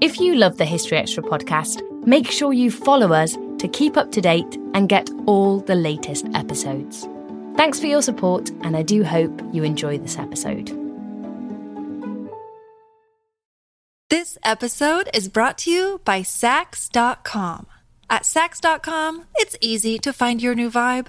If you love the History Extra podcast, make sure you follow us to keep up to date and get all the latest episodes. Thanks for your support, and I do hope you enjoy this episode. This episode is brought to you by Saks.com. At Saks.com, it's easy to find your new vibe.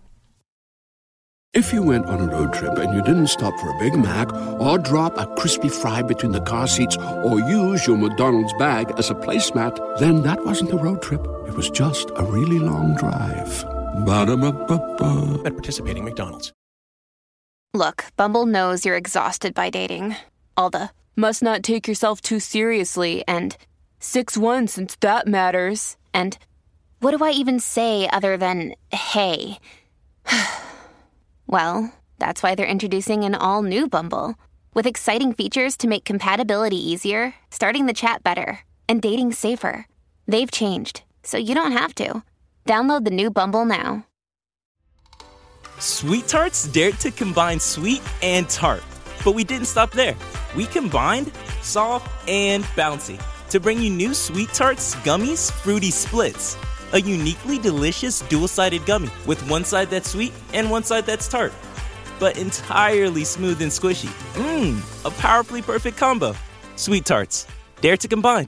If you went on a road trip and you didn't stop for a Big Mac or drop a crispy fry between the car seats or use your McDonald's bag as a placemat, then that wasn't a road trip. It was just a really long drive. Ba-da-ba-ba-ba. At participating McDonald's. Look, Bumble knows you're exhausted by dating. All the must not take yourself too seriously and 6 1 since that matters. And what do I even say other than hey? well, that's why they're introducing an all new Bumble with exciting features to make compatibility easier, starting the chat better, and dating safer. They've changed, so you don't have to. Download the new Bumble now. Sweet Tarts dared to combine sweet and tart. But we didn't stop there. We combined soft and bouncy to bring you new Sweet Tarts Gummies Fruity Splits, a uniquely delicious dual sided gummy with one side that's sweet and one side that's tart. But entirely smooth and squishy. Mmm, a powerfully perfect combo. Sweet Tarts, dare to combine.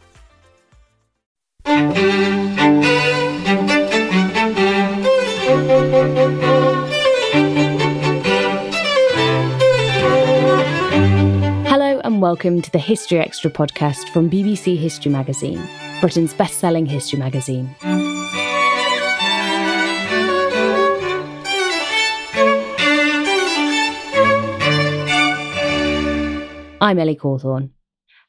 Hello and welcome to the History Extra podcast from BBC History Magazine, Britain's best selling history magazine. I'm Ellie Cawthorne.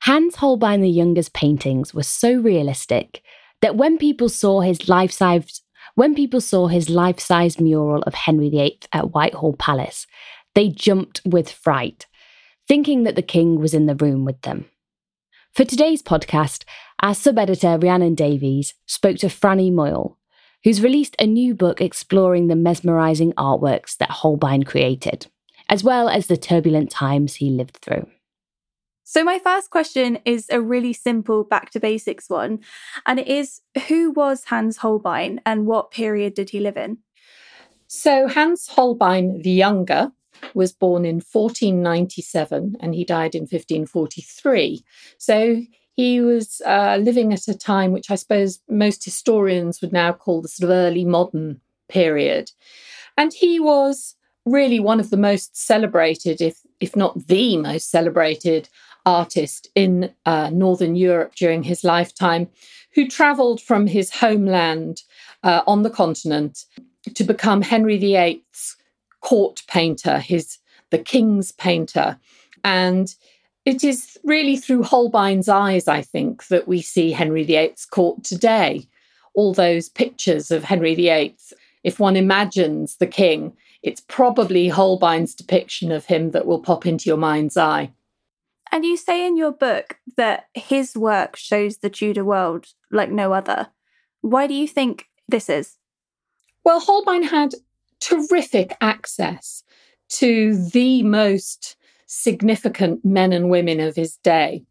Hans Holbein the Younger's paintings were so realistic that when people saw his life-sized when people saw his life-sized mural of Henry VIII at Whitehall Palace, they jumped with fright, thinking that the king was in the room with them. For today's podcast, our sub-editor Rhiannon Davies spoke to Franny Moyle, who's released a new book exploring the mesmerising artworks that Holbein created, as well as the turbulent times he lived through. So, my first question is a really simple back to basics one, and it is who was Hans Holbein and what period did he live in? So, Hans Holbein the Younger was born in 1497 and he died in 1543. So, he was uh, living at a time which I suppose most historians would now call the sort of early modern period. And he was really one of the most celebrated, if, if not the most celebrated, artist in uh, Northern Europe during his lifetime, who travelled from his homeland uh, on the continent to become Henry VIII's court painter, his the king's painter, and it is really through Holbein's eyes, I think, that we see Henry VIII's court today. All those pictures of Henry VIII, if one imagines the king, it's probably Holbein's depiction of him that will pop into your mind's eye. And you say in your book that his work shows the Tudor world like no other. Why do you think this is? Well, Holbein had terrific access to the most significant men and women of his day.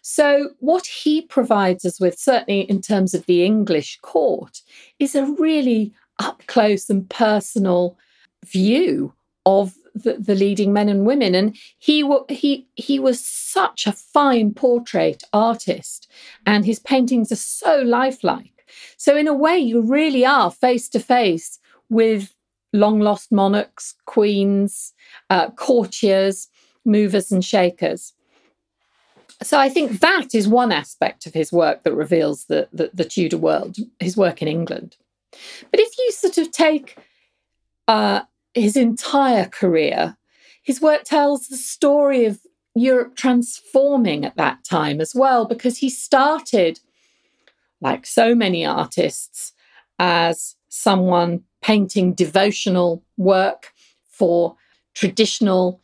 So, what he provides us with, certainly in terms of the English court, is a really up close and personal view of the, the, leading men and women. And he he he was such a fine portrait artist, and his paintings are so lifelike. So in a way, you really are face to face with long lost monarchs, queens, uh, courtiers, movers and shakers. So I think that is one aspect of his work that reveals the, the, the Tudor world, his work in England. But if you sort of take uh, his entire career, his work tells the story of Europe transforming at that time as well, because he started, like so many artists, as someone painting devotional work for traditional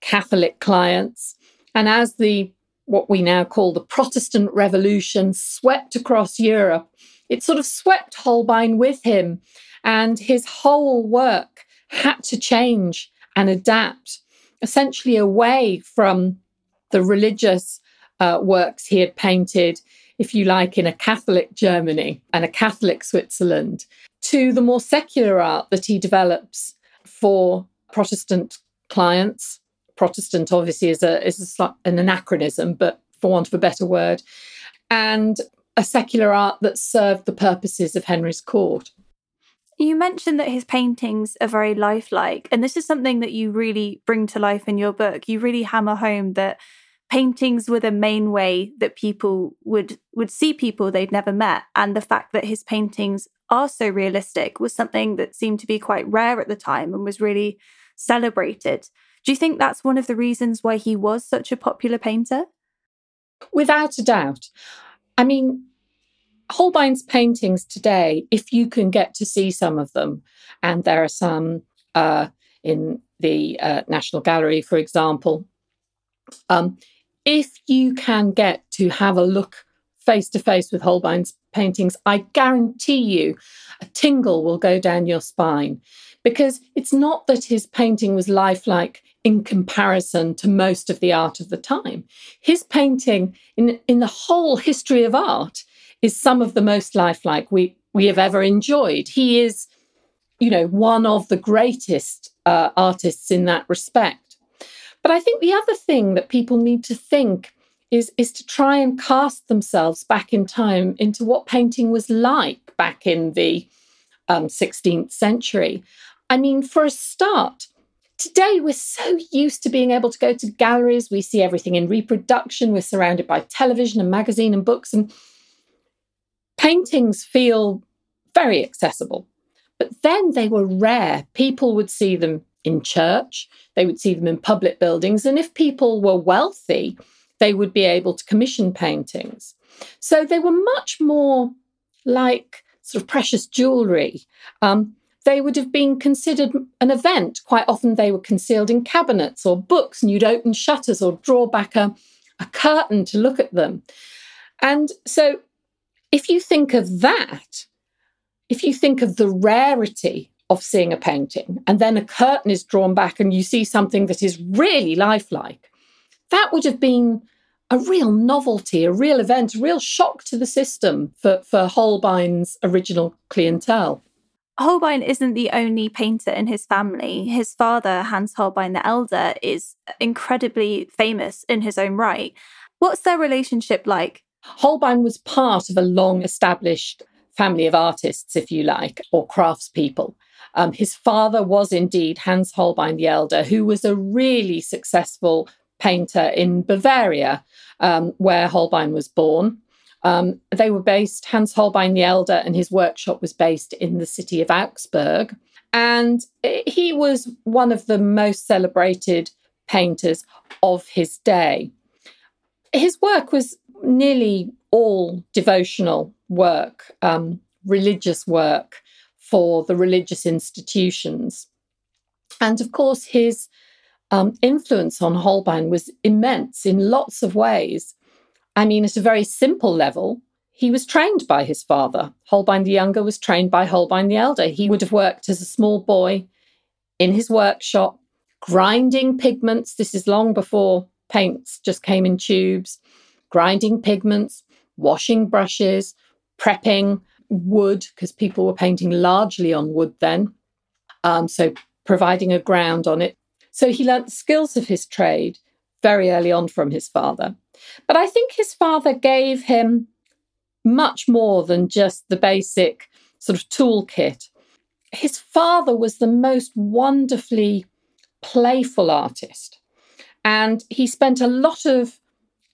Catholic clients. And as the what we now call the Protestant Revolution swept across Europe, it sort of swept Holbein with him, and his whole work had to change and adapt, essentially away from the religious uh, works he had painted, if you like, in a Catholic Germany and a Catholic Switzerland, to the more secular art that he develops for Protestant clients. Protestant, obviously, is a is a, an anachronism, but for want of a better word, and a secular art that served the purposes of Henry's court. You mentioned that his paintings are very lifelike, and this is something that you really bring to life in your book. You really hammer home that paintings were the main way that people would would see people they'd never met, and the fact that his paintings are so realistic was something that seemed to be quite rare at the time and was really celebrated. Do you think that's one of the reasons why he was such a popular painter? Without a doubt. I mean, Holbein's paintings today, if you can get to see some of them, and there are some uh, in the uh, National Gallery, for example, um, if you can get to have a look face to face with Holbein's paintings, I guarantee you a tingle will go down your spine because it's not that his painting was lifelike in comparison to most of the art of the time. His painting, in, in the whole history of art, is some of the most lifelike we, we have ever enjoyed. He is, you know, one of the greatest uh, artists in that respect. But I think the other thing that people need to think is, is to try and cast themselves back in time into what painting was like back in the um, 16th century. I mean, for a start, today we're so used to being able to go to galleries. We see everything in reproduction. We're surrounded by television and magazine and books. And paintings feel very accessible. But then they were rare. People would see them in church, they would see them in public buildings. And if people were wealthy, they would be able to commission paintings. So they were much more like sort of precious jewelry. Um, they would have been considered an event. Quite often they were concealed in cabinets or books, and you'd open shutters or draw back a, a curtain to look at them. And so if you think of that, if you think of the rarity of seeing a painting and then a curtain is drawn back and you see something that is really lifelike, that would have been a real novelty, a real event, a real shock to the system for, for Holbein's original clientele. Holbein isn't the only painter in his family. His father, Hans Holbein the Elder, is incredibly famous in his own right. What's their relationship like? Holbein was part of a long established family of artists, if you like, or craftspeople. Um, his father was indeed Hans Holbein the Elder, who was a really successful painter in Bavaria, um, where Holbein was born. Um, they were based, Hans Holbein the Elder and his workshop was based in the city of Augsburg. And he was one of the most celebrated painters of his day. His work was nearly all devotional work, um, religious work for the religious institutions. And of course, his um, influence on Holbein was immense in lots of ways. I mean, at a very simple level, he was trained by his father. Holbein the Younger was trained by Holbein the Elder. He would have worked as a small boy in his workshop, grinding pigments. This is long before paints just came in tubes, grinding pigments, washing brushes, prepping wood, because people were painting largely on wood then. Um, so providing a ground on it. So he learnt the skills of his trade very early on from his father. But I think his father gave him much more than just the basic sort of toolkit. His father was the most wonderfully playful artist. And he spent a lot of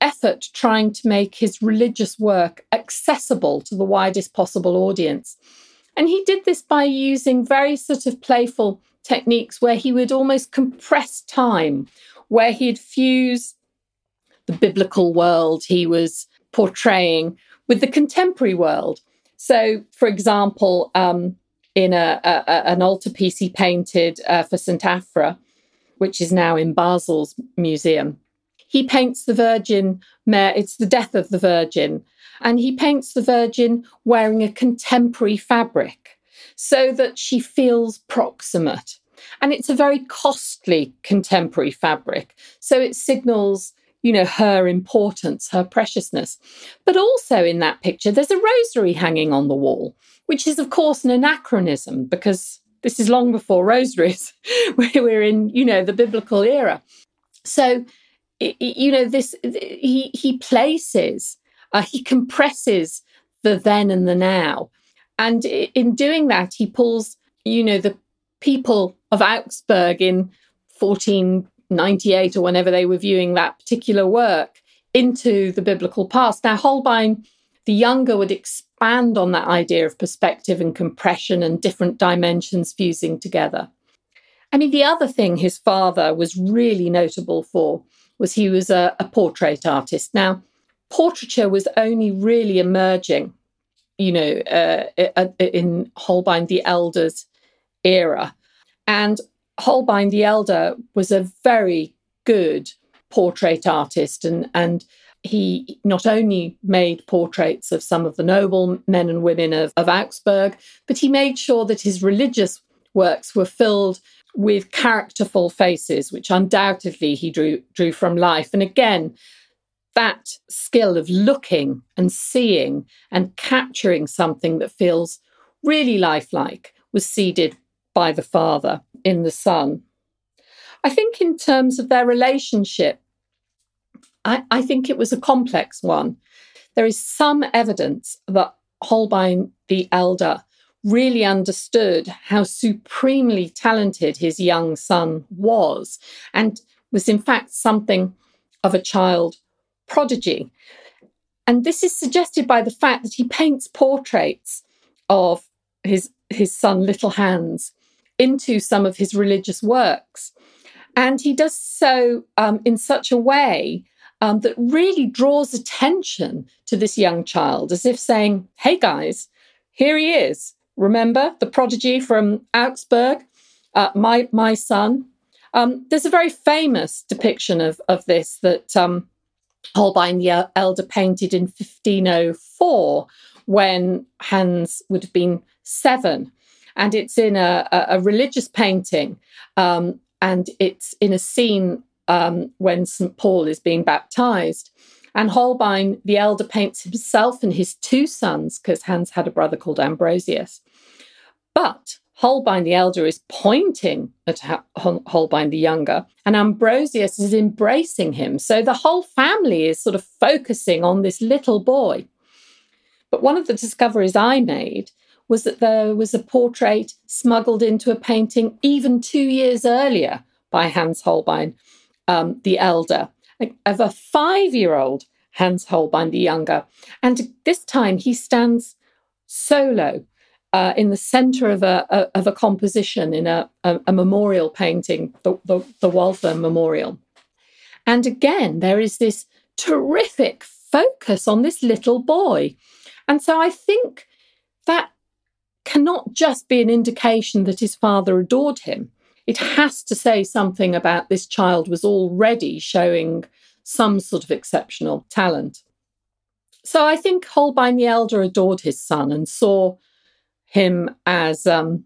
effort trying to make his religious work accessible to the widest possible audience. And he did this by using very sort of playful techniques where he would almost compress time, where he'd fuse the biblical world he was portraying with the contemporary world. So, for example, um, in a, a, an altarpiece he painted uh, for St. Afra, which is now in Basel's museum. He paints the Virgin Mary, it's the death of the Virgin, and he paints the Virgin wearing a contemporary fabric so that she feels proximate. And it's a very costly contemporary fabric. So it signals, you know, her importance, her preciousness. But also in that picture, there's a rosary hanging on the wall, which is, of course, an anachronism because this is long before rosaries. We're in, you know, the biblical era. So, you know, this, he, he places, uh, he compresses the then and the now. And in doing that, he pulls, you know, the people of Augsburg in 1498 or whenever they were viewing that particular work into the biblical past. Now, Holbein the younger would expand on that idea of perspective and compression and different dimensions fusing together. I mean, the other thing his father was really notable for was he was a, a portrait artist. Now, portraiture was only really emerging, you know, uh, in Holbein the Elder's era. And Holbein the Elder was a very good portrait artist and, and he not only made portraits of some of the noble men and women of, of Augsburg, but he made sure that his religious works were filled with characterful faces, which undoubtedly he drew, drew from life. And again, that skill of looking and seeing and capturing something that feels really lifelike was seeded by the father in the son. I think, in terms of their relationship, I, I think it was a complex one. There is some evidence that Holbein the Elder really understood how supremely talented his young son was and was, in fact, something of a child prodigy. And this is suggested by the fact that he paints portraits of his, his son, Little Hans, into some of his religious works. And he does so um, in such a way um, that really draws attention to this young child, as if saying, Hey guys, here he is. Remember the prodigy from Augsburg, uh, my, my son? Um, there's a very famous depiction of, of this that um, Holbein the Elder painted in 1504 when Hans would have been seven. And it's in a, a, a religious painting, um, and it's in a scene um, when St. Paul is being baptized. And Holbein, the elder, paints himself and his two sons, because Hans had a brother called Ambrosius. But Holbein the elder is pointing at Holbein the younger, and Ambrosius is embracing him. So the whole family is sort of focusing on this little boy. But one of the discoveries I made was that there was a portrait smuggled into a painting even two years earlier by Hans Holbein um, the elder, of a five year old Hans Holbein the younger. And this time he stands solo uh, in the center of a, a, of a composition in a, a, a memorial painting, the, the, the Walther Memorial. And again, there is this terrific focus on this little boy. And so I think that cannot just be an indication that his father adored him it has to say something about this child was already showing some sort of exceptional talent. So I think Holbein the Elder adored his son and saw him as, um,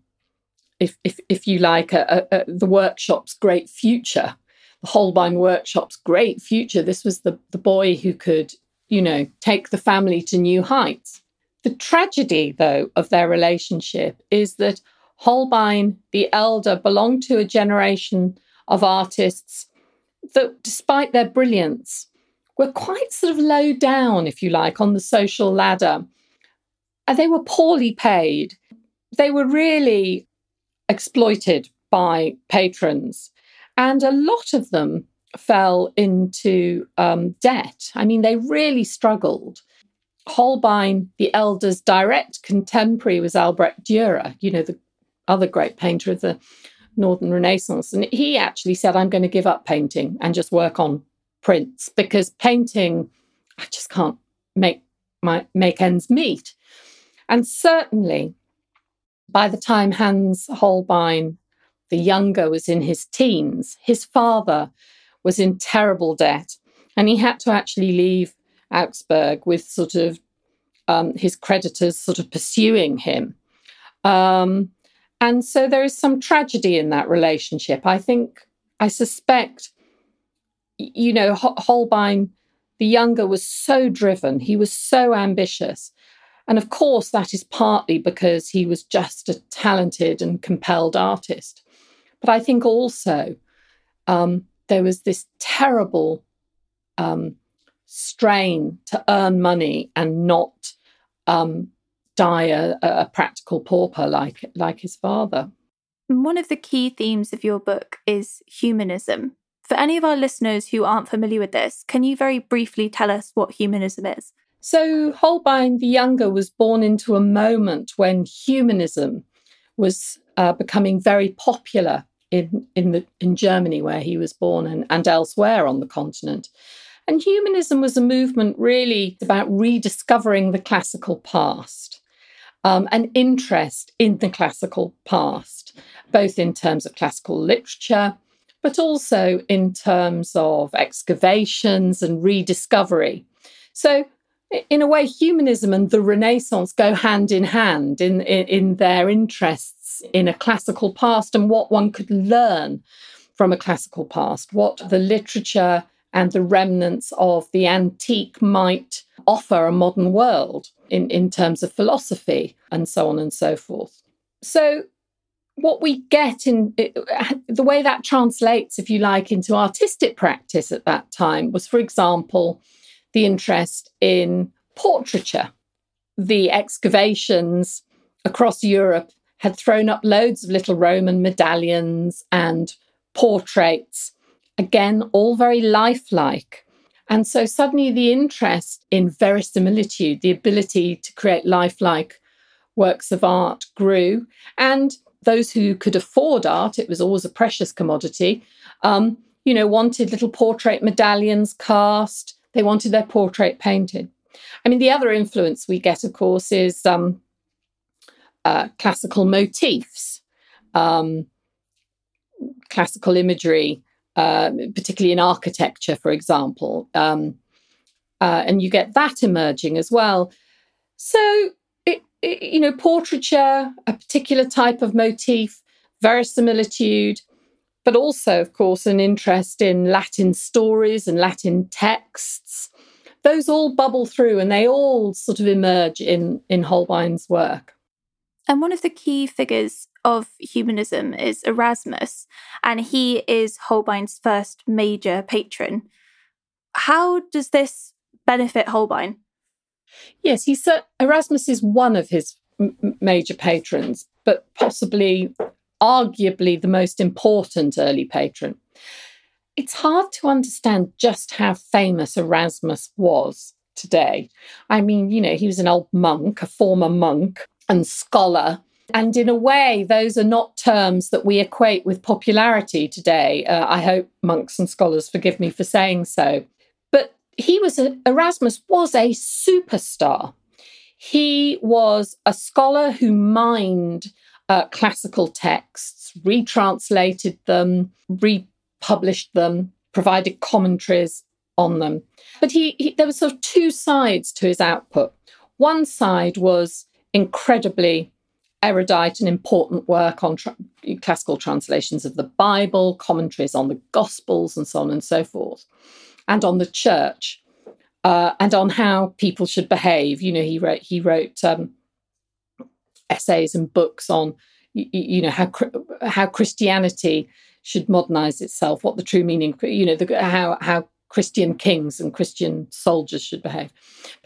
if, if, if you like, a, a, a, the workshop's great future, the Holbein workshop's great future. This was the, the boy who could, you know, take the family to new heights. The tragedy, though, of their relationship is that Holbein the elder belonged to a generation of artists that, despite their brilliance, were quite sort of low down, if you like, on the social ladder. And they were poorly paid. They were really exploited by patrons. And a lot of them fell into um, debt. I mean, they really struggled. Holbein, the elder's direct contemporary, was Albrecht Dürer, you know, the other great painter of the Northern Renaissance. And he actually said, I'm going to give up painting and just work on prints because painting, I just can't make my make ends meet. And certainly by the time Hans Holbein the younger, was in his teens. His father was in terrible debt, and he had to actually leave Augsburg with sort of um, his creditors sort of pursuing him. Um, and so there is some tragedy in that relationship. I think, I suspect, you know, Holbein, the younger, was so driven, he was so ambitious. And of course, that is partly because he was just a talented and compelled artist. But I think also um, there was this terrible um, strain to earn money and not um, die a, a practical pauper like like his father. One of the key themes of your book is humanism. For any of our listeners who aren't familiar with this, can you very briefly tell us what humanism is? So, Holbein the Younger was born into a moment when humanism was uh, becoming very popular in, in, the, in Germany, where he was born, and, and elsewhere on the continent. And humanism was a movement really about rediscovering the classical past, um, an interest in the classical past, both in terms of classical literature, but also in terms of excavations and rediscovery. So, in a way, humanism and the Renaissance go hand in hand in, in, in their interests in a classical past and what one could learn from a classical past, what the literature and the remnants of the antique might offer a modern world in, in terms of philosophy and so on and so forth. So, what we get in the way that translates, if you like, into artistic practice at that time was, for example, the interest in portraiture. The excavations across Europe had thrown up loads of little Roman medallions and portraits Again, all very lifelike. And so suddenly the interest in verisimilitude, the ability to create lifelike works of art grew. And those who could afford art, it was always a precious commodity, um, you know, wanted little portrait medallions cast. They wanted their portrait painted. I mean, the other influence we get, of course, is um, uh, classical motifs, um, classical imagery, uh, particularly in architecture, for example. Um, uh, and you get that emerging as well. So, it, it, you know, portraiture, a particular type of motif, verisimilitude, but also, of course, an interest in Latin stories and Latin texts. Those all bubble through and they all sort of emerge in, in Holbein's work. And one of the key figures of humanism is Erasmus, and he is Holbein's first major patron. How does this benefit Holbein? Yes, he's uh, Erasmus is one of his m- major patrons, but possibly, arguably, the most important early patron. It's hard to understand just how famous Erasmus was today. I mean, you know, he was an old monk, a former monk, and scholar. And in a way, those are not terms that we equate with popularity today. Uh, I hope monks and scholars forgive me for saying so. But he was a, Erasmus was a superstar. He was a scholar who mined uh, classical texts, retranslated them, republished them, provided commentaries on them. But he, he there were sort of two sides to his output. One side was incredibly erudite and important work on tra- classical translations of the Bible, commentaries on the Gospels, and so on and so forth, and on the church, uh, and on how people should behave. You know, he wrote he wrote um, essays and books on you, you know how how Christianity should modernize itself, what the true meaning, you know, the, how how Christian kings and Christian soldiers should behave.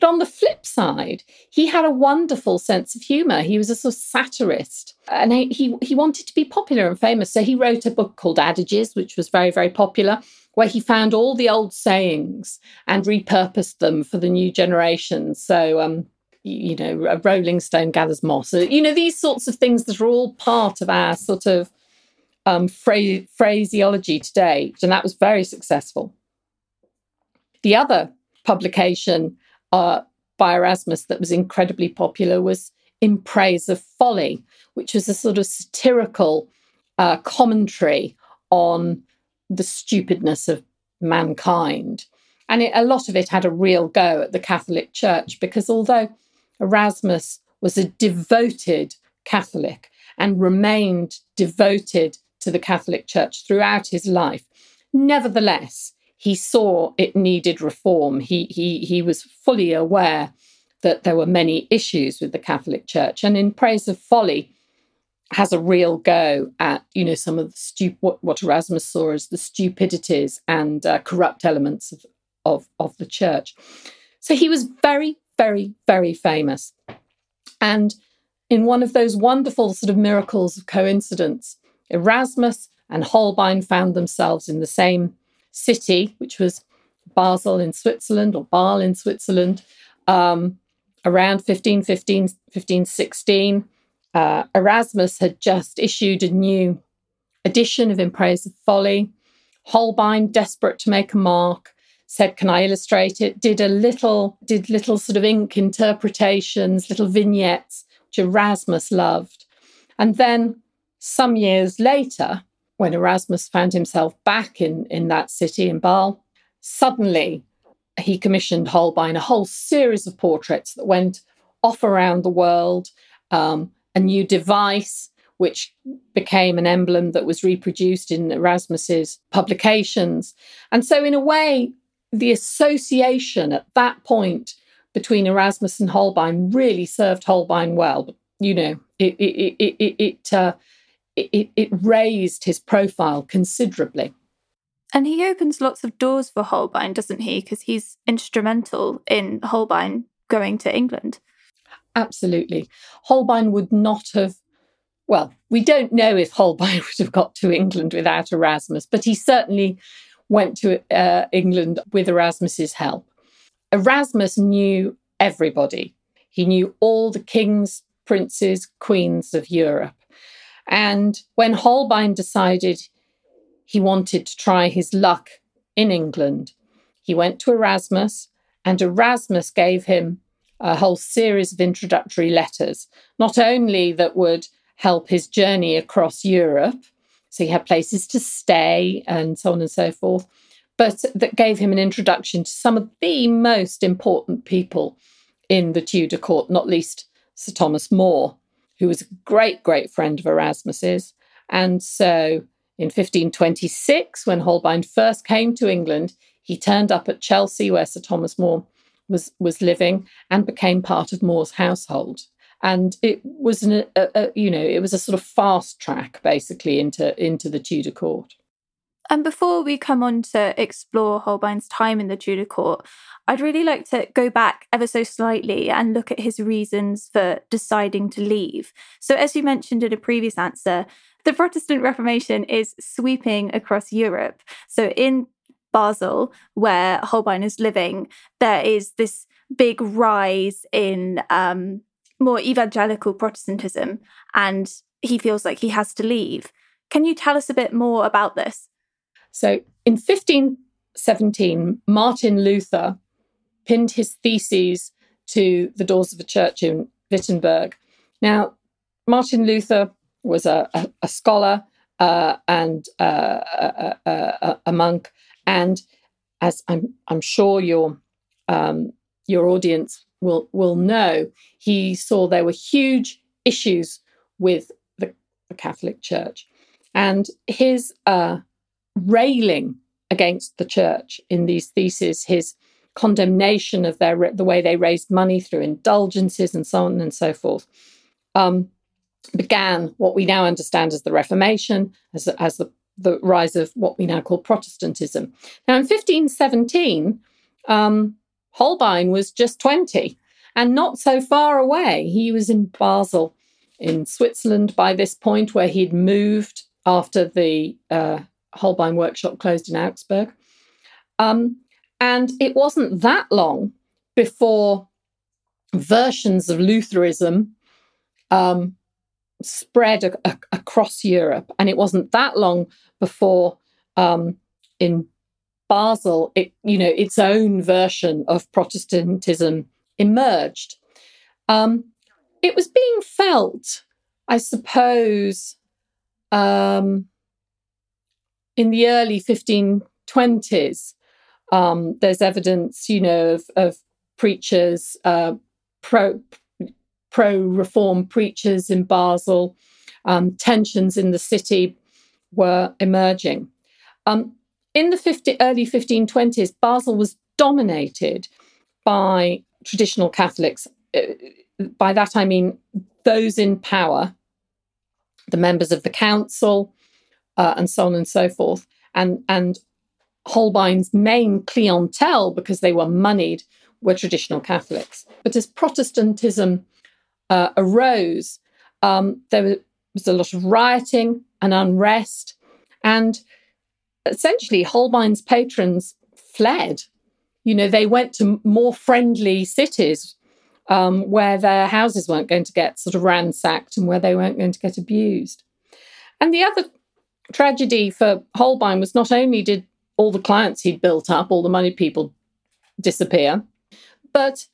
But on the flip side, he had a wonderful sense of humor. He was a sort of satirist and he, he wanted to be popular and famous. So he wrote a book called Adages, which was very, very popular, where he found all the old sayings and repurposed them for the new generation. So, um, you know, a rolling stone gathers moss, you know, these sorts of things that are all part of our sort of um, phra- phraseology today. And that was very successful. The other publication uh, by Erasmus that was incredibly popular was In Praise of Folly, which was a sort of satirical uh, commentary on the stupidness of mankind. And it, a lot of it had a real go at the Catholic Church because although Erasmus was a devoted Catholic and remained devoted to the Catholic Church throughout his life, nevertheless, he saw it needed reform. He, he, he was fully aware that there were many issues with the Catholic Church. And in Praise of Folly, has a real go at you know some of the stup- what, what Erasmus saw as the stupidities and uh, corrupt elements of, of of the church. So he was very very very famous, and in one of those wonderful sort of miracles of coincidence, Erasmus and Holbein found themselves in the same city, which was Basel in Switzerland or Basel in Switzerland, um, around 1515, 1516. Uh, Erasmus had just issued a new edition of In Praise of Folly. Holbein, desperate to make a mark, said, "Can I illustrate it?" Did a little, did little sort of ink interpretations, little vignettes, which Erasmus loved. And then some years later, when Erasmus found himself back in, in that city in Basel, suddenly he commissioned Holbein a whole series of portraits that went off around the world. Um, a new device, which became an emblem that was reproduced in Erasmus's publications. And so, in a way, the association at that point between Erasmus and Holbein really served Holbein well. You know, it it it it it, uh, it, it raised his profile considerably. And he opens lots of doors for Holbein, doesn't he? Because he's instrumental in Holbein going to England. Absolutely. Holbein would not have, well, we don't know if Holbein would have got to England without Erasmus, but he certainly went to uh, England with Erasmus's help. Erasmus knew everybody. He knew all the kings, princes, queens of Europe. And when Holbein decided he wanted to try his luck in England, he went to Erasmus, and Erasmus gave him a whole series of introductory letters, not only that would help his journey across Europe, so he had places to stay and so on and so forth, but that gave him an introduction to some of the most important people in the Tudor court, not least Sir Thomas More, who was a great, great friend of Erasmus's. And so in 1526, when Holbein first came to England, he turned up at Chelsea, where Sir Thomas More was was living and became part of More's household. And it was an, a, a, you know, it was a sort of fast track basically into into the Tudor court. And before we come on to explore Holbein's time in the Tudor court, I'd really like to go back ever so slightly and look at his reasons for deciding to leave. So, as you mentioned in a previous answer, the Protestant Reformation is sweeping across Europe. So, in Basel, where Holbein is living, there is this big rise in um, more evangelical Protestantism, and he feels like he has to leave. Can you tell us a bit more about this? So, in 1517, Martin Luther pinned his theses to the doors of a church in Wittenberg. Now, Martin Luther was a, a, a scholar uh, and uh, a, a, monk, and as I'm, I'm sure your um, your audience will will know, he saw there were huge issues with the, the Catholic Church, and his uh, railing against the church in these theses, his condemnation of their the way they raised money through indulgences and so on and so forth, um, began what we now understand as the Reformation, as, as the the rise of what we now call Protestantism. Now, in 1517, um, Holbein was just 20 and not so far away. He was in Basel in Switzerland by this point, where he'd moved after the uh, Holbein workshop closed in Augsburg. Um, and it wasn't that long before versions of Lutheranism um, spread a, a, across Europe. And it wasn't that long before um, in Basel, it, you know, its own version of Protestantism emerged. Um, it was being felt, I suppose, um, in the early 1520s, um, there's evidence, you know, of, of preachers, uh, pro pro reform preachers in Basel. Um, tensions in the city were emerging. Um, in the 50, early 1520s, Basel was dominated by traditional Catholics. Uh, by that I mean those in power, the members of the council, uh, and so on and so forth. And, and Holbein's main clientele, because they were moneyed, were traditional Catholics. But as Protestantism uh, arose, um, there was a lot of rioting and unrest. And essentially, Holbein's patrons fled. You know, they went to more friendly cities um, where their houses weren't going to get sort of ransacked and where they weren't going to get abused. And the other tragedy for Holbein was not only did all the clients he'd built up, all the money people disappear, but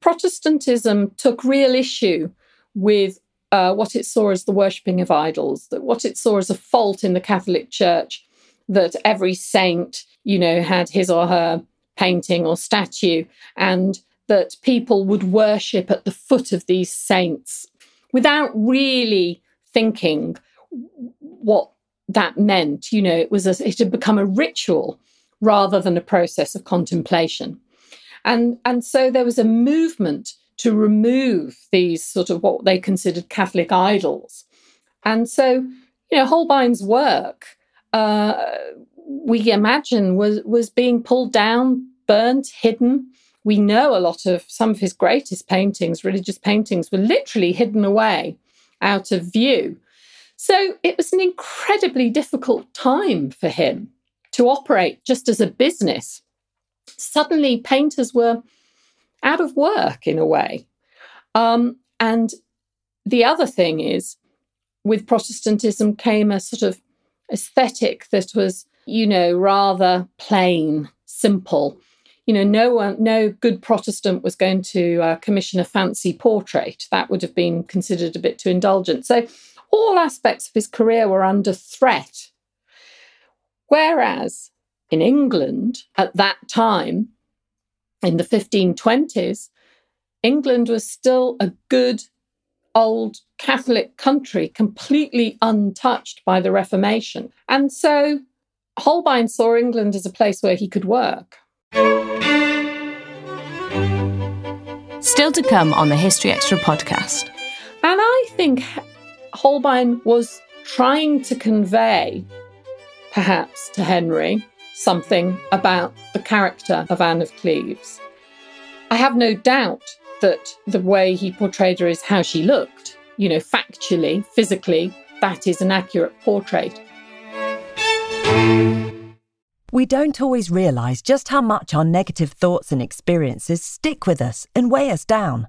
Protestantism took real issue with uh, what it saw as the worshipping of idols, that what it saw as a fault in the Catholic Church, that every saint, you know, had his or her painting or statue, and that people would worship at the foot of these saints without really thinking what that meant. You know, it was a, it had become a ritual rather than a process of contemplation. And, and so there was a movement to remove these sort of what they considered Catholic idols. And so, you know, Holbein's work, uh, we imagine, was, was being pulled down, burnt, hidden. We know a lot of some of his greatest paintings, religious paintings, were literally hidden away out of view. So it was an incredibly difficult time for him to operate just as a business. Suddenly, painters were out of work in a way. Um, and the other thing is, with Protestantism came a sort of aesthetic that was, you know, rather plain, simple. You know, no one, no good Protestant was going to uh, commission a fancy portrait. That would have been considered a bit too indulgent. So all aspects of his career were under threat. Whereas in England at that time, in the 1520s, England was still a good old Catholic country, completely untouched by the Reformation. And so Holbein saw England as a place where he could work. Still to come on the History Extra podcast. And I think Holbein was trying to convey, perhaps to Henry, something about the character of Anne of Cleves. I have no doubt that the way he portrayed her is how she looked. You know, factually, physically, that is an accurate portrait. We don't always realise just how much our negative thoughts and experiences stick with us and weigh us down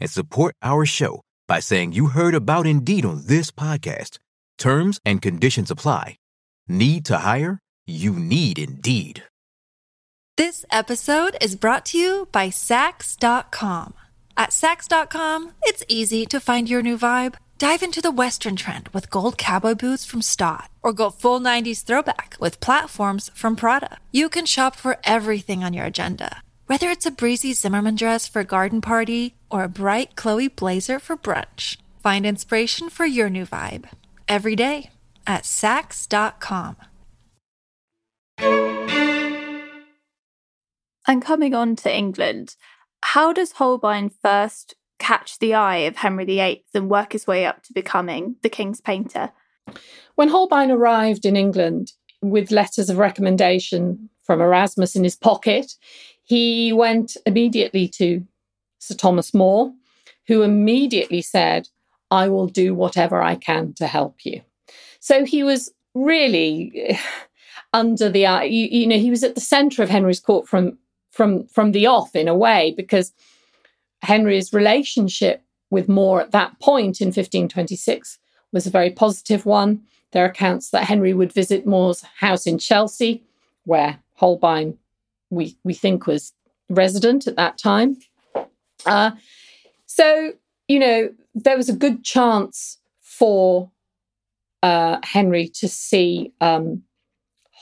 and support our show by saying you heard about Indeed on this podcast. Terms and conditions apply. Need to hire? you need Indeed. This episode is brought to you by Saks.com. At Saks.com, it's easy to find your new vibe. Dive into the Western trend with gold cowboy boots from Staud, or go full 90s throwback with platforms from Prada. You can shop for everything on your agenda, whether it's a breezy Zimmermann dress for a garden party or a bright Chloe blazer for brunch. Find inspiration for your new vibe every day at Saks.com. And coming on to England, how does Holbein first catch the eye of Henry VIII and work his way up to becoming the king's painter? When Holbein arrived in England with letters of recommendation from Erasmus in his pocket, he went immediately to Sir Thomas More, who immediately said, I will do whatever I can to help you. So he was really under the eye. You, you know, he was at the center of Henry's court from from from the off in a way because Henry's relationship with More at that point in 1526 was a very positive one. There are accounts that Henry would visit More's house in Chelsea, where Holbein, we, we think, was resident at that time. Uh, so, you know, there was a good chance for uh, Henry to see um,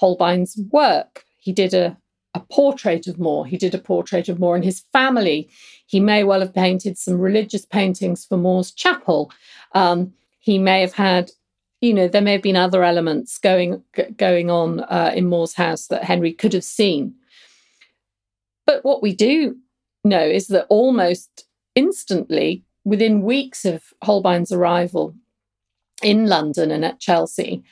Holbein's work. He did a a portrait of More. He did a portrait of More and his family. He may well have painted some religious paintings for More's chapel. Um, he may have had, you know, there may have been other elements going g- going on uh, in More's house that Henry could have seen. But what we do know is that almost instantly, within weeks of Holbein's arrival in London and at Chelsea,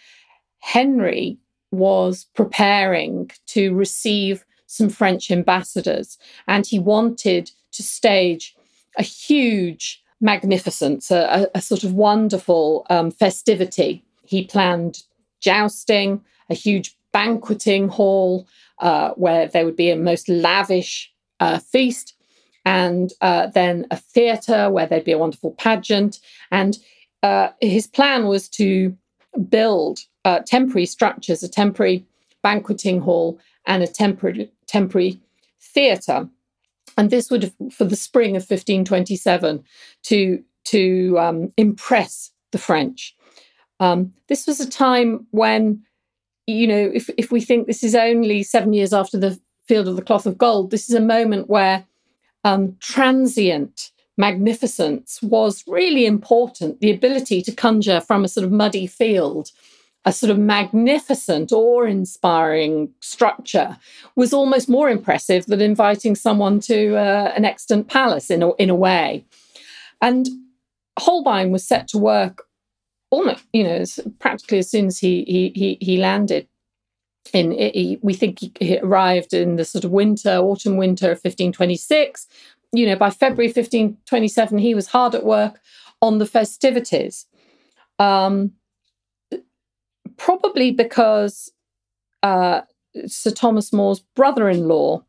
Henry was preparing to receive some French ambassadors, and he wanted to stage a huge magnificence, a, a sort of wonderful um, festivity. He planned jousting, a huge banqueting hall uh, where there would be a most lavish uh, feast, and uh, then a theatre where there'd be a wonderful pageant. And uh, his plan was to build uh, temporary structures, a temporary banqueting hall and a temporary temporary theatre. And this would, for the spring of 1527, to, to um, impress the French. Um, this was a time when, you know, if, if we think this is only seven years after the Field of the Cloth of Gold, this is a moment where um, transient magnificence was really important. The ability to conjure from a sort of muddy field a sort of magnificent, awe inspiring structure was almost more impressive than inviting someone to uh, an extant palace in a, in a way. And Holbein was set to work almost, you know, practically as soon as he, he, he, he landed. In, he, we think he, he arrived in the sort of winter, autumn winter of 1526. You know, by February 1527, he was hard at work on the festivities. Um, probably because uh, Sir Thomas More's brother in law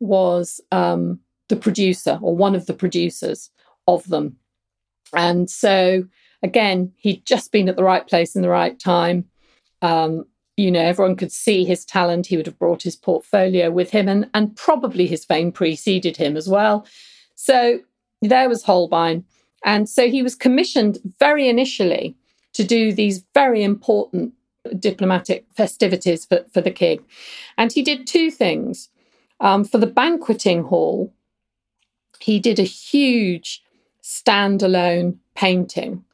was um, the producer or one of the producers of them. And so, again, he'd just been at the right place in the right time. Um, you know, everyone could see his talent. He would have brought his portfolio with him, and, and probably his fame preceded him as well. So there was Holbein. And so he was commissioned very initially to do these very important diplomatic festivities for, for the king. And he did two things. Um, for the banqueting hall, he did a huge standalone painting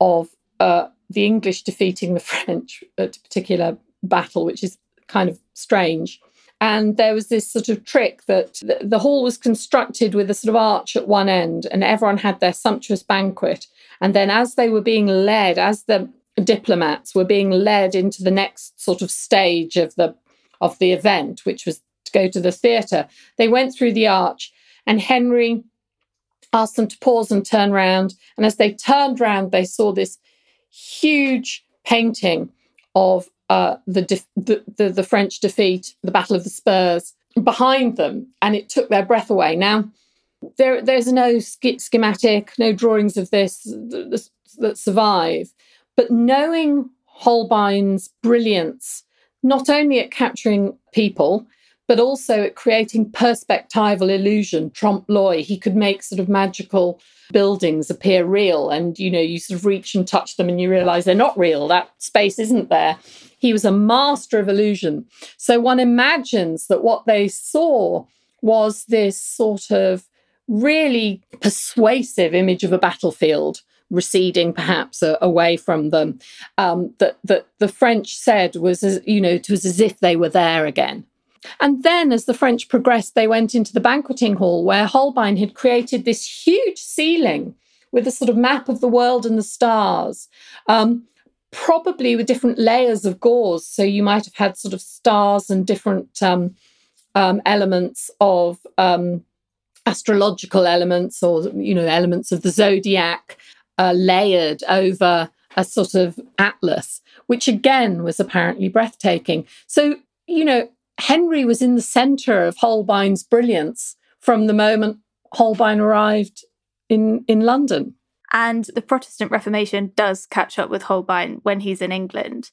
of uh, the English defeating the French at a particular battle, which is kind of strange. And there was this sort of trick that the, the hall was constructed with a sort of arch at one end, and everyone had their sumptuous banquet. And then, as they were being led, as the diplomats were being led into the next sort of stage of the of the event, which was to go to the theatre. They went through the arch, and Henry asked them to pause and turn round. And as they turned round, they saw this huge painting of uh, the, the, the the French defeat, the Battle of the Spurs, behind them, and it took their breath away. Now. There, there's no schematic, no drawings of this that survive. But knowing Holbein's brilliance, not only at capturing people, but also at creating perspectival illusion, trompe l'oeil. He could make sort of magical buildings appear real. And, you know, you sort of reach and touch them and you realize they're not real. That space isn't there. He was a master of illusion. So one imagines that what they saw was this sort of really persuasive image of a battlefield receding perhaps uh, away from them um, that, that the French said was, as, you know, it was as if they were there again. And then, as the French progressed, they went into the banqueting hall where Holbein had created this huge ceiling with a sort of map of the world and the stars, um, probably with different layers of gauze. So you might have had sort of stars and different um, um, elements of um, astrological elements or, you know, elements of the zodiac uh, layered over a sort of atlas, which again was apparently breathtaking. So, you know, Henry was in the center of Holbein's brilliance from the moment Holbein arrived in, in London. And the Protestant Reformation does catch up with Holbein when he's in England.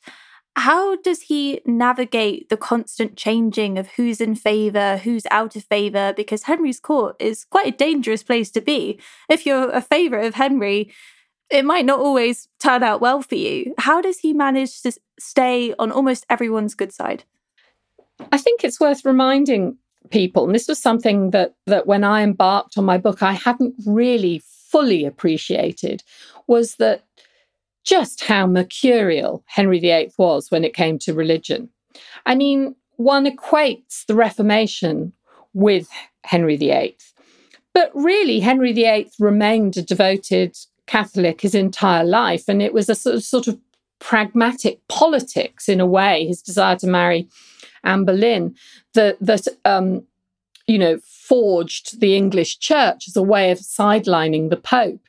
How does he navigate the constant changing of who's in favour, who's out of favour? Because Henry's court is quite a dangerous place to be. If you're a favourite of Henry, it might not always turn out well for you. How does he manage to stay on almost everyone's good side? I think it's worth reminding people, and this was something that that when I embarked on my book, I hadn't really fully appreciated, was that just how mercurial Henry VIII was when it came to religion. I mean, one equates the Reformation with Henry VIII. But really, Henry VIII remained a devoted Catholic his entire life, and it was a sort of pragmatic politics in a way, his desire to marry Anne Boleyn that that um, you know forged the English Church as a way of sidelining the Pope.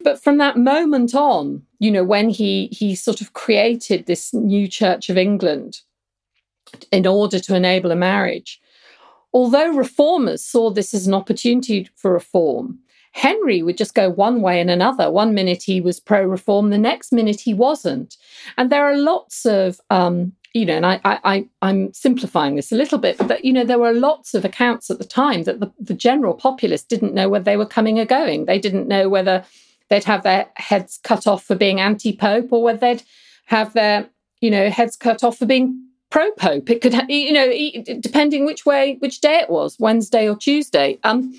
But from that moment on, you know, when he he sort of created this new Church of England in order to enable a marriage, although reformers saw this as an opportunity for reform, Henry would just go one way and another. One minute he was pro reform, the next minute he wasn't. And there are lots of um, you know, and I, I, I'm simplifying this a little bit, but you know, there were lots of accounts at the time that the, the general populace didn't know whether they were coming or going. They didn't know whether they'd have their heads cut off for being anti-pope or whether they'd have their, you know, heads cut off for being pro-pope. It could, you know, depending which way, which day it was, Wednesday or Tuesday. Um,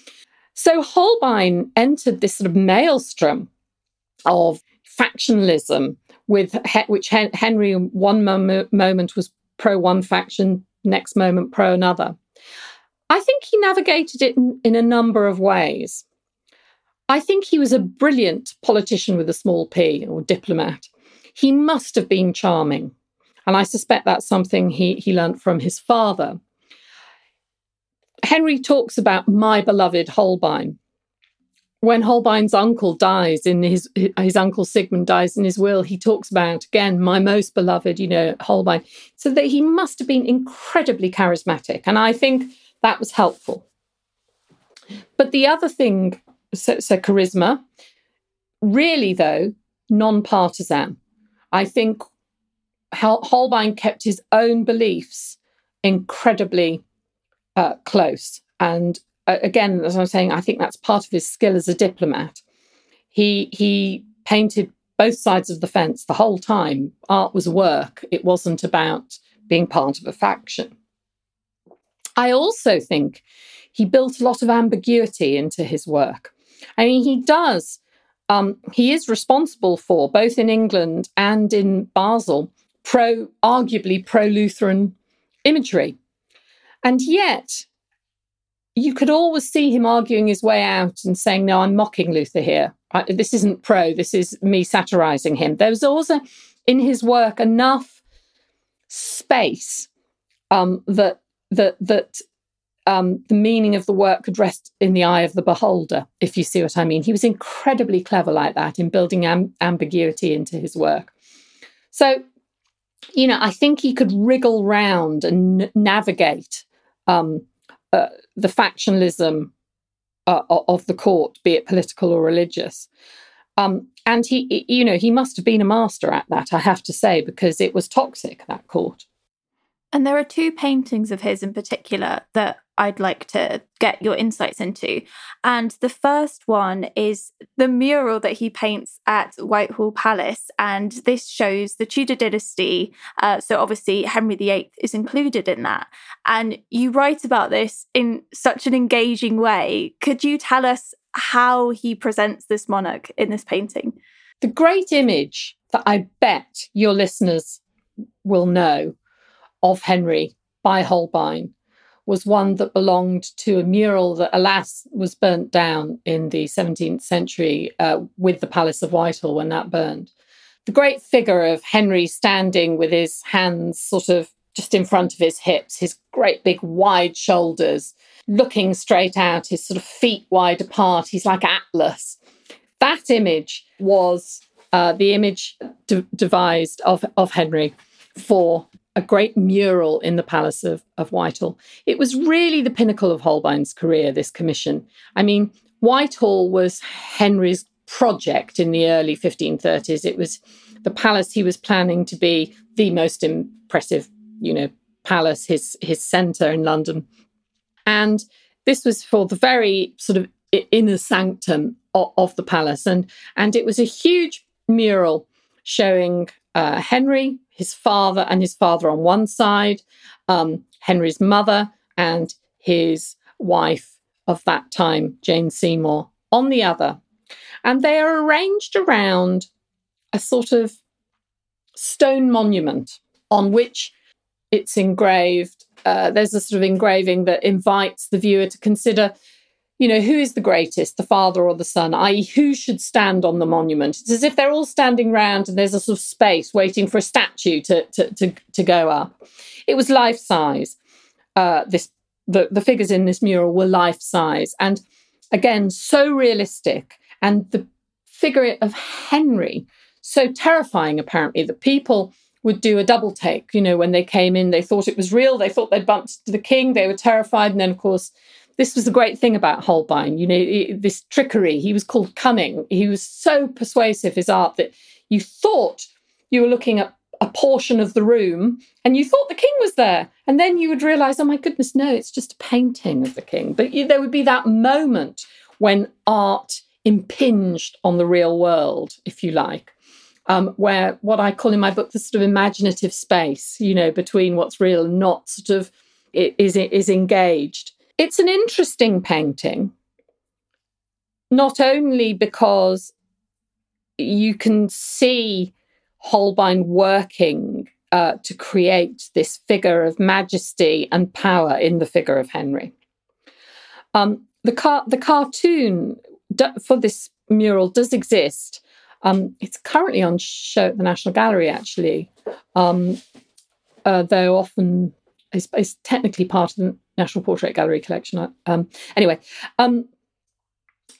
so Holbein entered this sort of maelstrom of factionalism with which Henry one moment was pro one faction, next moment pro another. I think he navigated it in, in a number of ways. I think he was a brilliant politician with a small p or diplomat. He must have been charming. And I suspect that's something he, he learnt from his father. Henry talks about my beloved Holbein when Holbein's uncle dies in his his uncle Sigmund dies in his will, he talks about again my most beloved, you know, Holbein. So that he must have been incredibly charismatic, and I think that was helpful. But the other thing, so, so charisma, really though, non-partisan. I think Holbein kept his own beliefs incredibly uh, close and again, as I'm saying, I think that's part of his skill as a diplomat. He he painted both sides of the fence the whole time. Art was work. It wasn't about being part of a faction. I also think he built a lot of ambiguity into his work. I mean, he does. Um, he is responsible for both in England and in Basel pro, arguably pro Lutheran imagery, and yet you could always see him arguing his way out and saying, No, I'm mocking Luther here. This isn't pro, this is me satirizing him. There was also in his work enough space um, that that that um, the meaning of the work could rest in the eye of the beholder, if you see what I mean. He was incredibly clever like that in building am- ambiguity into his work. So, you know, I think he could wriggle round and n- navigate um, uh, the factionalism uh, of the court, be it political or religious. Um, and he, you know, he must have been a master at that, I have to say, because it was toxic, that court. And there are two paintings of his in particular that I'd like to get your insights into. And the first one is the mural that he paints at Whitehall Palace. And this shows the Tudor dynasty. Uh, so obviously, Henry VIII is included in that. And you write about this in such an engaging way. Could you tell us how he presents this monarch in this painting? The great image that I bet your listeners will know of Henry by Holbein was one that belonged to a mural that, alas, was burnt down in the 17th century uh, with the Palace of Whitehall when that burned. The great figure of Henry standing with his hands sort of just in front of his hips, his great big wide shoulders, looking straight out, his sort of feet wide apart. He's like Atlas. That image was uh, the image de- devised of, of Henry for a great mural in the Palace of, of Whitehall. It was really the pinnacle of Holbein's career, this commission. I mean, Whitehall was Henry's project in the early 1530s. It was the palace he was planning to be the most impressive, you know, palace, his his centre in London. And this was for the very sort of inner sanctum of, of the palace. And, and it was a huge mural showing uh, Henry, his father, and his father on one side, um, Henry's mother, and his wife of that time, Jane Seymour, on the other. And they are arranged around a sort of stone monument on which it's engraved. Uh, there's a sort of engraving that invites the viewer to consider you know, who is the greatest, the father or the son, i.e., who should stand on the monument? It's as if they're all standing round and there's a sort of space waiting for a statue to, to, to, to go up. It was life size. Uh, this the, the figures in this mural were life size. And again, so realistic. And the figure of Henry, so terrifying, apparently, that people would do a double take. You know, when they came in, they thought it was real. They thought they'd bumped the king. They were terrified. And then, of course, this was the great thing about Holbein, you know, this trickery. He was called cunning. He was so persuasive, his art, that you thought you were looking at a portion of the room and you thought the king was there. And then you would realize, oh my goodness, no, it's just a painting of the king. But you, there would be that moment when art impinged on the real world, if you like. Um, where what I call in my book the sort of imaginative space, you know, between what's real and not sort of is is engaged. It's an interesting painting, not only because you can see Holbein working uh, to create this figure of majesty and power in the figure of Henry. Um, the, car- the cartoon for this mural does exist. Um, it's currently on show at the National Gallery, actually, um, uh, though often it's, it's, technically part of the National Portrait Gallery collection. Um, anyway, um,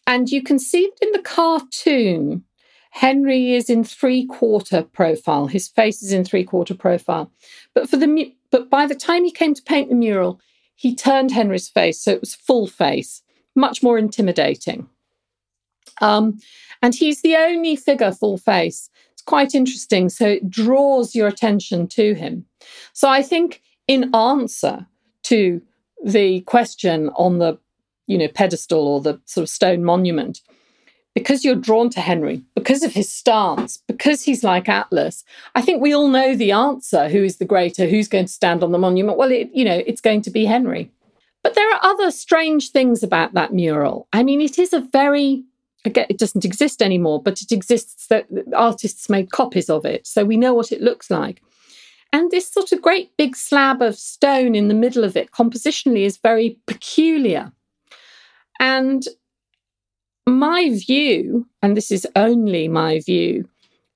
and you can see in the cartoon, Henry is in three quarter profile. His face is in three quarter profile. But for the but by the time he came to paint the mural, he turned Henry's face so it was full face, much more intimidating. Um, and he's the only figure full face. It's quite interesting. So it draws your attention to him. So I think in answer to the question on the you know pedestal or the sort of stone monument because you're drawn to henry because of his stance because he's like atlas i think we all know the answer who is the greater who's going to stand on the monument. Well it, you know it's going to be henry. But there are other strange things about that mural. I mean it is a very again it doesn't exist anymore but it exists that artists made copies of it so we know what it looks like and this sort of great big slab of stone in the middle of it, compositionally, is very peculiar. And my view, and this is only my view,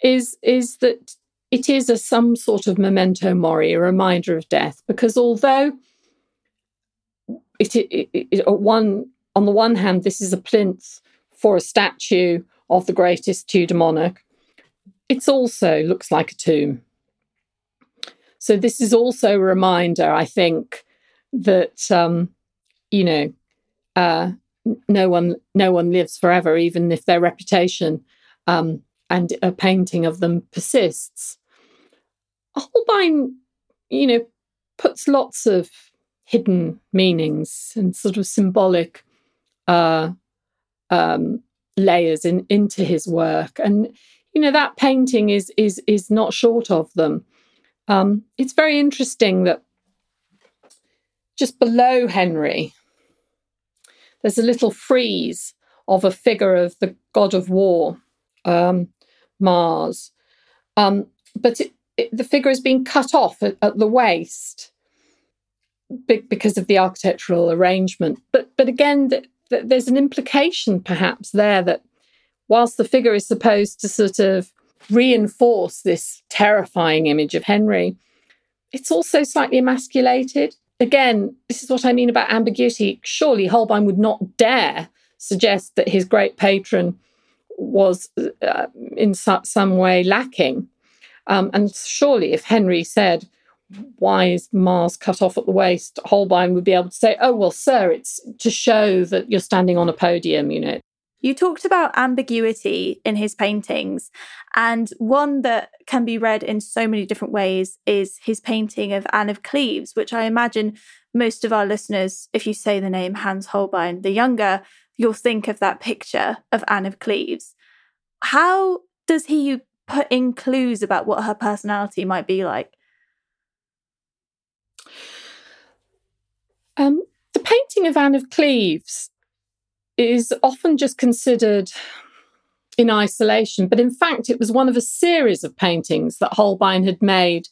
is, is that it is a some sort of memento mori, a reminder of death, because although it, it, it, one on the one hand, this is a plinth for a statue of the greatest Tudor monarch. It also looks like a tomb. So this is also a reminder, I think, that um, you know, uh, no one no one lives forever, even if their reputation um, and a painting of them persists. Holbein, you know, puts lots of hidden meanings and sort of symbolic uh, um, layers in, into his work. And you know that painting is is is not short of them. Um, it's very interesting that just below Henry, there's a little frieze of a figure of the god of war, um, Mars. Um, but it, it, the figure has been cut off at, at the waist because of the architectural arrangement. But but again, there's an implication perhaps there that whilst the figure is supposed to sort of reinforce this terrifying image of Henry, it's also slightly emasculated. Again, this is what I mean about ambiguity. Surely Holbein would not dare suggest that his great patron was uh, in su- some way lacking. Um, and surely, if Henry said, why is Mars cut off at the waist? Holbein would be able to say, oh, well, sir, it's to show that you're standing on a podium, you know. You talked about ambiguity in his paintings, and one that can be read in so many different ways is his painting of Anne of Cleves, which I imagine most of our listeners, if you say the name Hans Holbein the Younger, you'll think of that picture of Anne of Cleves. How does he put in clues about what her personality might be like? Um, the painting of Anne of Cleves is often just considered in isolation, but in fact, it was one of a series of paintings that Holbein had made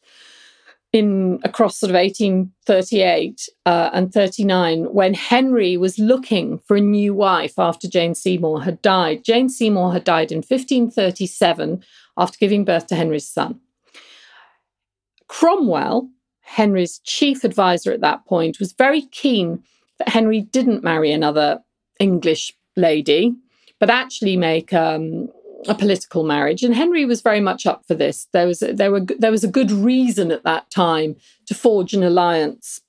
in across sort of 1838 uh, and 39 when Henry was looking for a new wife after Jane Seymour had died. Jane Seymour had died in 1537 after giving birth to Henry's son. Cromwell, Henry's chief advisor at that point, was very keen that Henry didn't marry another English lady, but actually make um, a political marriage. And Henry was very much up for this. There was a, there were there was a good reason at that time to forge an alliance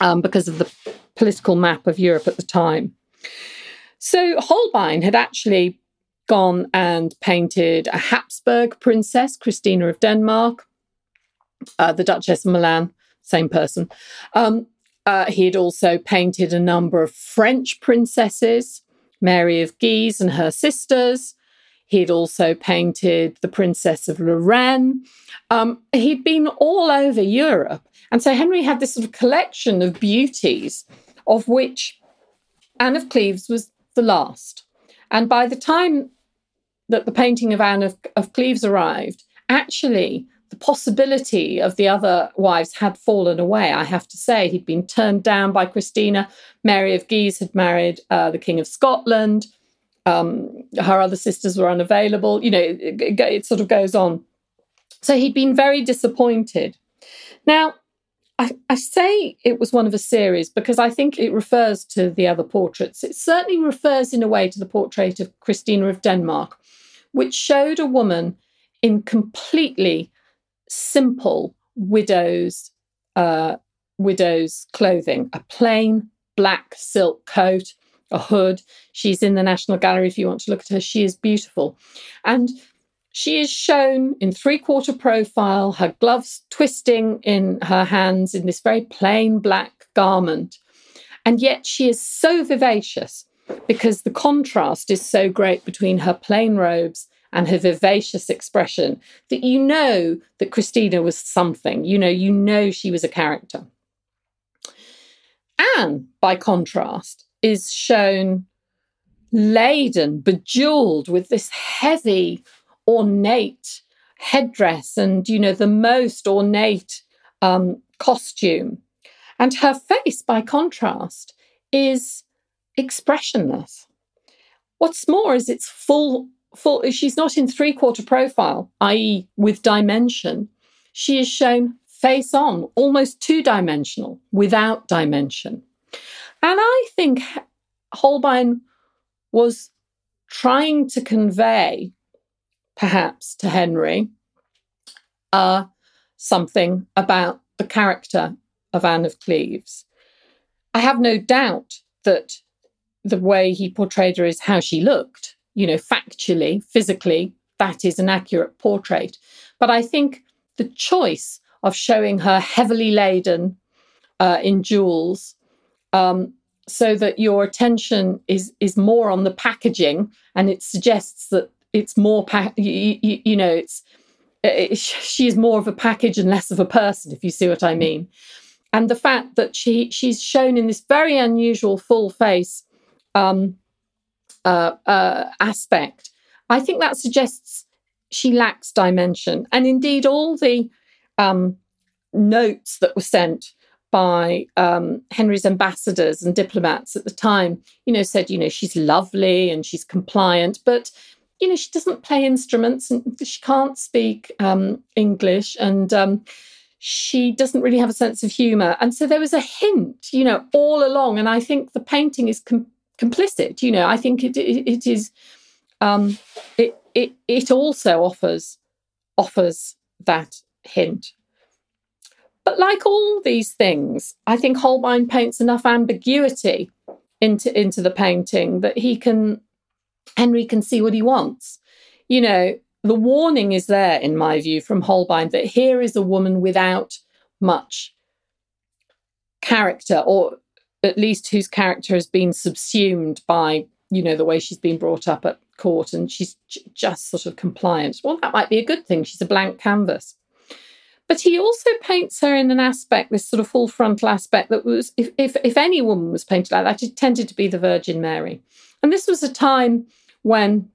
um, because of the political map of Europe at the time. So Holbein had actually gone and painted a Habsburg princess, Christina of Denmark, uh, the Duchess of Milan, same person. Um, uh, he had also painted a number of French princesses, Mary of Guise and her sisters. He'd also painted the Princess of Lorraine. Um, he'd been all over Europe. And so Henry had this sort of collection of beauties, of which Anne of Cleves was the last. And by the time that the painting of Anne of, of Cleves arrived, actually, the possibility of the other wives had fallen away, I have to say. He'd been turned down by Christina. Mary of Guise had married uh, the King of Scotland. Um, her other sisters were unavailable. You know, it, it, it sort of goes on. So he'd been very disappointed. Now, I, I, say it was one of a series because I think it refers to the other portraits. It certainly refers in a way to the portrait of Christina of Denmark, which showed a woman in completely simple widow's uh, widow's clothing, a plain black silk coat, a hood. She's in the National Gallery if you want to look at her. She is beautiful. And she is shown in three quarter profile, her gloves twisting in her hands in this very plain black garment. And yet she is so vivacious because the contrast is so great between her plain robes and her vivacious expression that you know that Christina was something. You know, you know she was a character. Anne, by contrast, is shown laden, bejeweled with this heavy, ornate headdress and, you know, the most ornate um, costume. And her face, by contrast, is expressionless. What's more is it's full full, she's not in three quarter profile, i.e., with dimension. She is shown face on, almost two dimensional, without dimension. And I think Holbein was trying to convey, perhaps to Henry, uh, something about the character of Anne of Cleves. I have no doubt that the way he portrayed her is how she looked you know, factually, physically, that is an accurate portrait. But I think the choice of showing her heavily laden uh, in jewels, um, so that your attention is is more on the packaging, and it suggests that it's more pa- you, you, you know it's it, she's more of a package and less of a person, if you see what I mean. And the fact that she she's shown in this very unusual full face um, uh, uh, aspect, I think that suggests she lacks dimension. And indeed, all the um, notes that were sent by um, Henry's ambassadors and diplomats at the time, you know, said, you know, she's lovely and she's compliant, but you know, she doesn't play instruments and she can't speak um, English and um, she doesn't really have a sense of humor. And so there was a hint, you know, all along. And I think the painting is complicit. You know, I think it, it, it is. Um, it it it also offers offers that hint. But like all these things, I think Holbein paints enough ambiguity into into the painting that he can Henry can see what he wants. You know, the warning is there, in my view, from Holbein that here is a woman without much character, or at least whose character has been subsumed by, you know, the way she's been brought up at court and she's j- just sort of compliant. Well, that might be a good thing. She's a blank canvas. But he also paints her in an aspect, this sort of full frontal aspect that was, if, if, if any woman was painted like that, it tended to be the Virgin Mary. And this was a time when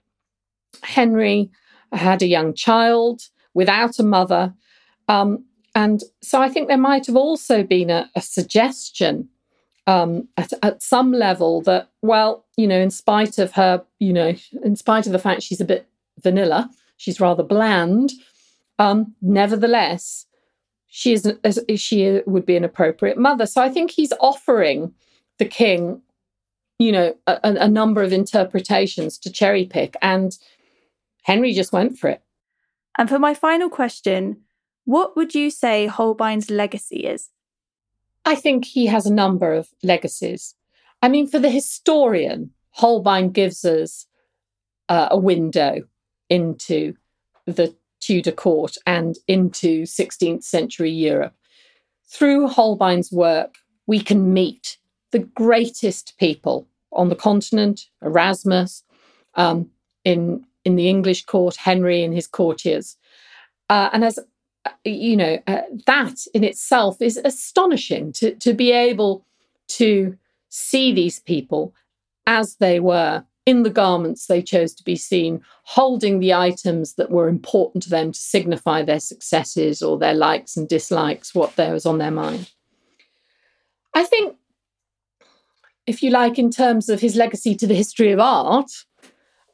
Henry had a young child without a mother. Um, and so I think there might have also been a, a suggestion um, at, at some level that, well, you know, in spite of her, you know, in spite of the fact she's a bit vanilla, she's rather bland, um, nevertheless, she is she would be an appropriate mother. So I think he's offering the king you know, a, a number of interpretations to cherry pick. And Henry just went for it. And for my final question, what would you say Holbein's legacy is? I think he has a number of legacies. I mean, for the historian, Holbein gives us uh, a window into the Tudor court and into 16th century Europe. Through Holbein's work, we can meet the greatest people on the continent, Erasmus, um, in in the English court, Henry and his courtiers, uh, and as you know, uh, that in itself is astonishing to to be able to see these people as they were in the garments they chose to be seen, holding the items that were important to them to signify their successes or their likes and dislikes, what there was on their mind. I think if you like, in terms of his legacy to the history of art,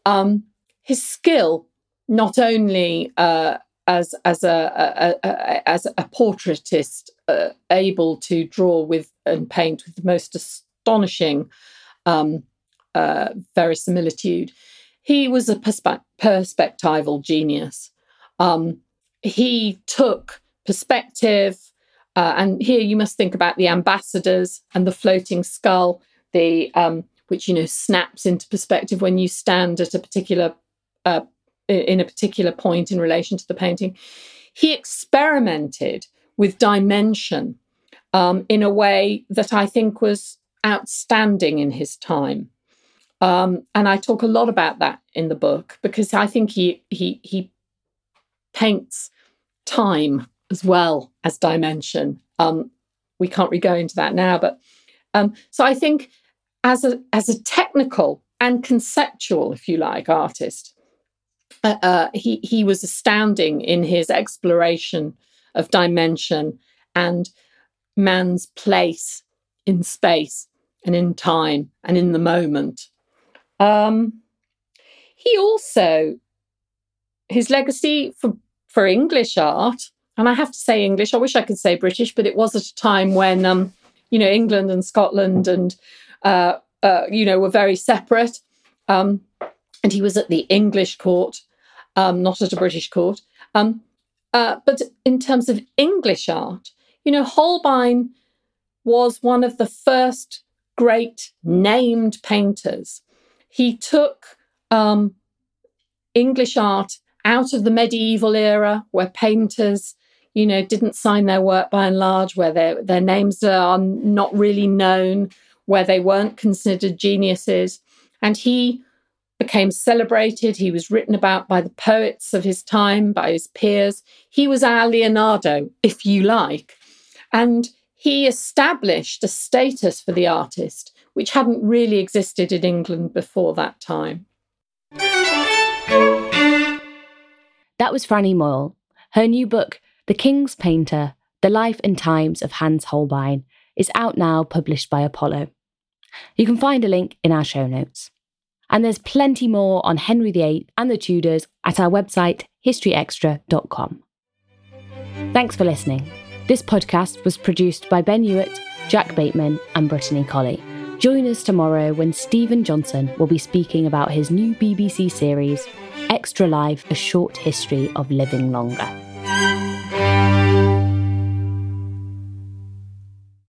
um, his skill, not only uh, as as a, a, a, as a portraitist, uh, able to draw with and paint with the most astonishing um, uh, verisimilitude, he was a perspe- perspectival genius. Um, he took perspective. Uh, and here you must think about the ambassadors and the floating skull the um, which you know snaps into perspective when you stand at a particular uh, in a particular point in relation to the painting. He experimented with dimension um, in a way that I think was outstanding in his time. Um, and I talk a lot about that in the book because I think he he he paints time as well as dimension. Um, we can't really go into that now, but um, so I think as a as a technical and conceptual, if you like, artist. Uh, he he was astounding in his exploration of dimension and man's place in space and in time and in the moment. Um, he also his legacy for for English art, and I have to say English. I wish I could say British, but it was at a time when um, you know England and Scotland and uh, uh, you know, were very separate. Um, and he was at the English court, um, not at a British court. Um, uh, but in terms of English art, you know, Holbein was one of the first great named painters. He took um, English art out of the medieval era where painters, you know, didn't sign their work by and large, where their, their names are not really known, where they weren't considered geniuses. And he became celebrated. He was written about by the poets of his time, by his peers. He was our Leonardo, if you like. And he established a status for the artist which hadn't really existed in England before that time. That was Franny Moyle. Her new book, The King's Painter The Life and Times of Hans Holbein, is out now, published by Apollo. You can find a link in our show notes. And there's plenty more on Henry VIII and the Tudors at our website, historyextra.com. Thanks for listening. This podcast was produced by Ben Hewitt, Jack Bateman, and Brittany Colley. Join us tomorrow when Steven Johnson will be speaking about his new BBC series, Extra Life A Short History of Living Longer.